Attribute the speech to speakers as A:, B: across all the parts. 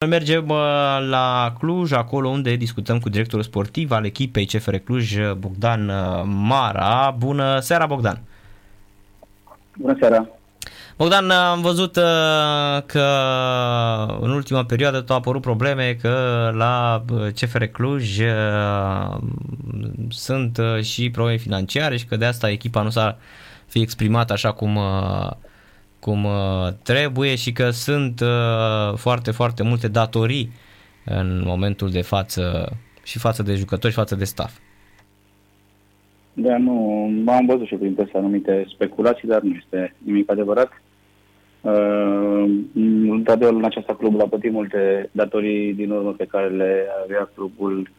A: Noi mergem la Cluj, acolo unde discutăm cu directorul sportiv al echipei CFR Cluj, Bogdan uh, Mara. Bună seara, Bogdan!
B: Bună seara!
A: Bogdan, am văzut uh, că în ultima perioadă au apărut probleme că la uh, CFR Cluj sunt și probleme financiare și că de asta echipa nu s-a fi exprimat așa cum cum uh, trebuie și că sunt uh, foarte, foarte multe datorii în momentul de față și față de jucători și față de staff.
B: Da, nu, am văzut și prin presă anumite speculații, dar nu este nimic adevărat. Uh, într-adevăr, în aceasta clubul a plătit multe datorii din urmă pe care le avea clubul,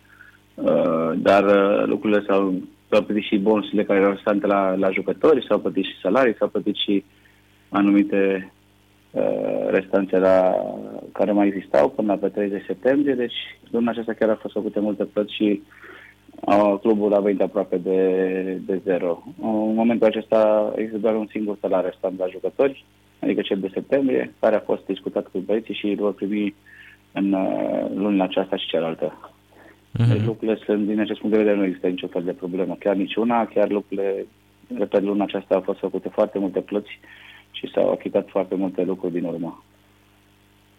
B: uh, dar uh, lucrurile s-au, s-au plătit și bonusurile care erau stante la, la jucători, s-au plătit și salarii, s-au plătit și uh, anumite uh, restanțe la, care mai existau până pe 30 septembrie, deci luna aceasta chiar a fost făcute multe plăți și uh, clubul a venit aproape de, de zero. În momentul acesta există doar un singur salariu restant la jucători, adică cel de septembrie, care a fost discutat cu băieții și îl vor primi în uh, luna aceasta și cealaltă. Uh-huh. Deci lucrurile sunt, din acest punct de vedere, nu există nicio fel de problemă, chiar niciuna, chiar lucrurile, repet, luna aceasta au fost făcute foarte multe plăți și s-au achitat foarte multe lucruri din urmă.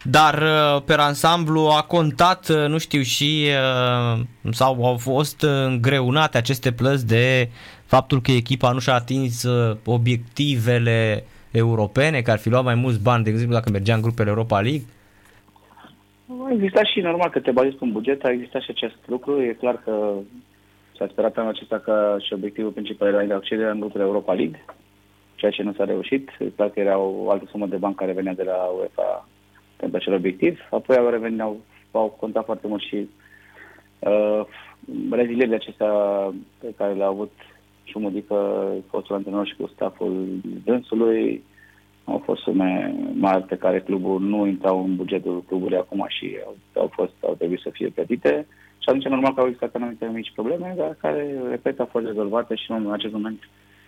A: Dar uh, pe ansamblu a contat, uh, nu știu, și uh, sau au fost îngreunate aceste plăți de faptul că echipa nu și-a atins obiectivele europene, că ar fi luat mai mulți bani, de exemplu, dacă mergea în grupele Europa League?
B: A existat și normal că te bazezi pe un buget, a existat și acest lucru. E clar că s-a sperat anul acesta că și obiectivul principal era accederea în grupele Europa League ceea ce nu s-a reușit. Clar că era o altă sumă de bani care venea de la UEFA pentru acel obiectiv. Apoi au revenit, au, au contat foarte mult și uh, rezilierile acestea pe care le-a avut și Mudică, fostul antrenor și cu staful dânsului, au fost sume mari pe care clubul nu intrau în bugetul clubului acum și au, au, fost, au trebuit să fie plătite. Și atunci, normal că au existat anumite mici probleme, dar care, repet, au fost rezolvate și în acest moment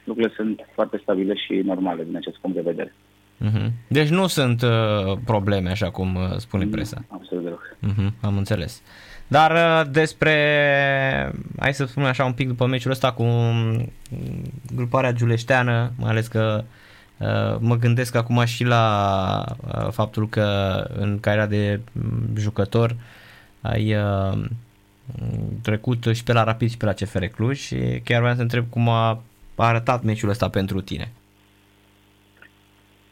B: lucrurile sunt foarte stabile și normale din acest punct de vedere.
A: Uh-huh. Deci nu sunt uh, probleme, așa cum uh, spune presa.
B: Absolut deloc.
A: Uh-huh, am înțeles. Dar uh, despre, hai să spunem așa un pic după meciul ăsta cu um, gruparea giuleșteană, mai ales că uh, mă gândesc acum și la uh, faptul că în cariera de um, jucător ai uh, trecut și pe la Rapid și pe la CFR Cluj și chiar vreau să întreb cum a a arătat meciul ăsta pentru tine?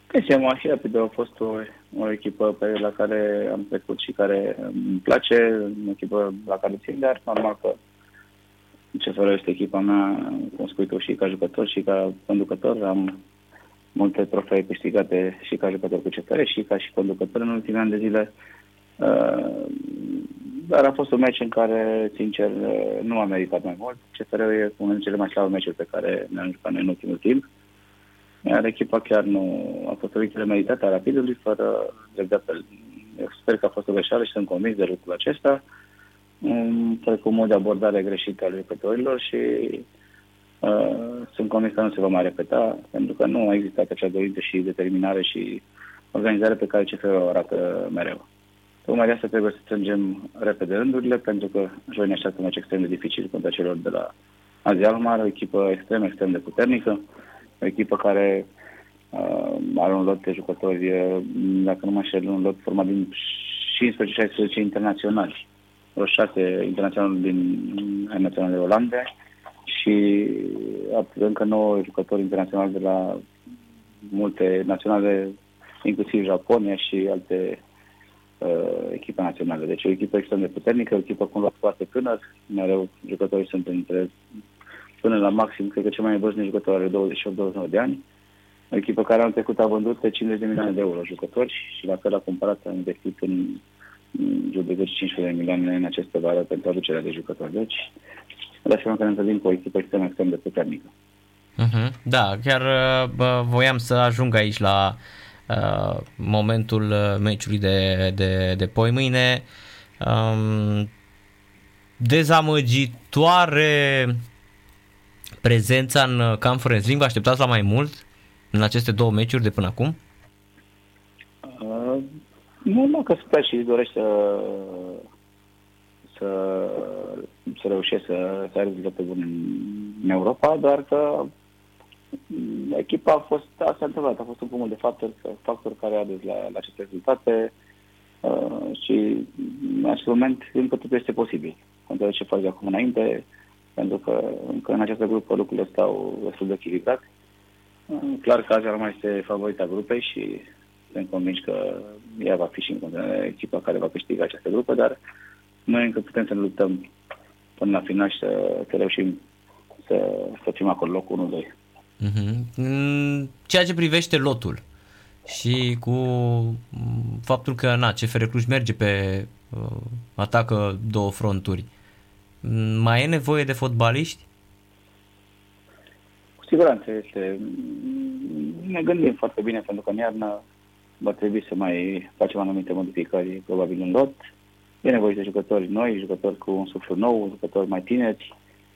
B: PSM și Rapid a fost o, o echipă pe la care am trecut și care îmi place, o echipă la care țin, dar normal că CFR este echipa mea, cum spui tu, și ca jucător și ca conducător. Am multe trofee câștigate și ca jucător cu CFR și ca și conducător în ultimii ani de zile. Uh, dar a fost un meci în care, sincer, nu a meritat mai mult. CFR-ul e unul dintre cele mai slabe meciuri pe care ne-am jucat noi în ultimul timp. Iar echipa chiar nu a fost o victorie meritată a Rapidului, fără dreptate. Eu sper că a fost o greșeală și sunt convins de lucrul acesta. Cred că un mod de abordare greșită al jucătorilor și uh, sunt convins că nu se va mai repeta, pentru că nu a existat acea dorință și determinare și organizare pe care CFR o arată mereu. Tocmai de asta trebuie să strângem repede rândurile, pentru că joi ne așteaptă un meci extrem de dificil contra celor de la Azi Almar, o echipă extrem, extrem de puternică, o echipă care uh, are un lot de jucători, uh, dacă nu mă înșel, un lot format din 15-16 internaționali, vreo 6 internaționali din naționale de Olande și încă 9 jucători internaționali de la multe naționale, inclusiv Japonia și alte uh, echipa națională. Deci o echipă extrem de puternică, o echipă cu un lot foarte tânăr, mereu jucătorii sunt între până la maxim, cred că cel mai vârstnic jucător are 28-29 de ani. O echipă care anul trecut a vândut pe 50 de milioane de euro jucători și la fel a cumpărat, a investit în, în jur de 15 de milioane în aceste vară pentru aducerea de jucători. Deci, la seama că ne întâlnim cu o echipă extrem, extrem de puternică.
A: Uh-huh. Da, chiar bă, voiam să ajung aici la Uh, momentul uh, meciului de, de, de poi mâine. Um, dezamăgitoare prezența în Conference League. Vă așteptați la mai mult în aceste două meciuri de până acum?
B: Uh, Nu, nu că sper și dorește să, să, să reușești să, să ai rezultate bune în Europa, doar că echipa a fost, asta a întâmplat, a fost un cumul de factori, factori care a dus la, la aceste rezultate uh, și în acest moment încă totul este posibil. Pentru ce faci de acum înainte, pentru că încă în această grupă lucrurile stau destul de echilibrat. Uh, clar că Azi mai este favorita grupei și sunt convins că ea va fi și în continuare echipa care va câștiga această grupă, dar noi încă putem să ne luptăm până la final și să, să reușim să, să fim acolo locul 1-2.
A: Uh-huh. Ceea ce privește lotul și cu faptul că na, CFR Cluj merge pe uh, atacă două fronturi, mai e nevoie de fotbaliști?
B: Cu siguranță este. Ne gândim foarte bine pentru că în iarnă va trebui să mai facem anumite modificări, probabil în lot. E nevoie de jucători noi, jucători cu un suflu nou, jucători mai tineri,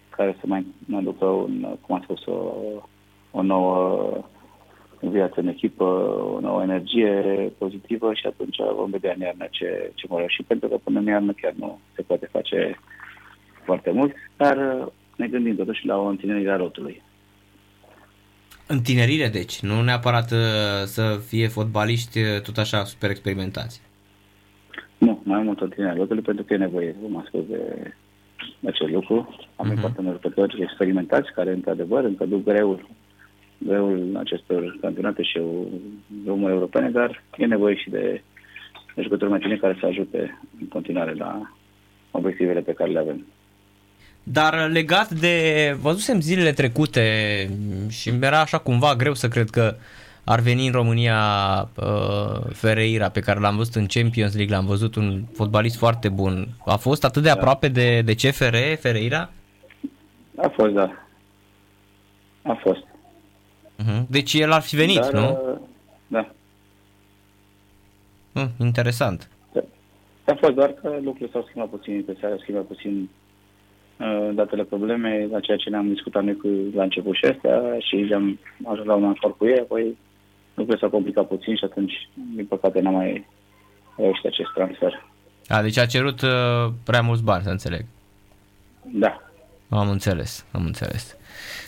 B: care să mai aducă, un, cum am spus, o, o nouă viață în echipă, o nouă energie pozitivă și atunci vom vedea în iarnă ce, ce vor reuși, pentru că până în iarnă chiar nu se poate face foarte mult, dar ne gândim totuși la o întinerire a rotului.
A: Întinerire, deci, nu neapărat uh, să fie fotbaliști uh, tot așa super experimentați.
B: Nu, mai mult întinerire rotului pentru că e nevoie, cum am spus, de acest lucru. Am uh-huh. foarte mulți jucători experimentați care, într-adevăr, încă duc greul, greul acestor campionate și drumuri europene, dar e nevoie și de, de jucători mai tineri care să ajute în continuare la obiectivele pe care le avem.
A: Dar legat de, văzusem zilele trecute și era așa cumva greu să cred că ar veni în România uh, Ferreira, pe care l-am văzut în Champions League, l-am văzut un fotbalist foarte bun. A fost atât de da. aproape de, de CFR, Ferreira?
B: A fost, da. A fost.
A: Uh-huh. Deci el ar fi venit, Dar, nu?
B: Uh, da.
A: Uh, interesant.
B: Da. A fost doar că lucrurile s-au schimbat puțin, pe seara schimbat puțin uh, datele probleme, la ceea ce ne-am discutat noi cu, la început și astea și am ajuns la un acord cu ei, apoi lucrurile s-au complicat puțin și atunci, din păcate, n-am mai reușit acest transfer.
A: A, deci a cerut uh, prea mulți bani, să înțeleg.
B: Da.
A: Am înțeles, am înțeles.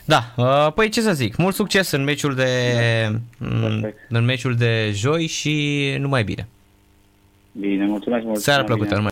A: Da, uh, păi ce să zic, mult succes în meciul de, da. în, în meciul de joi și numai bine.
B: Bine, mulțumesc mult.
A: Seara plăcută, numai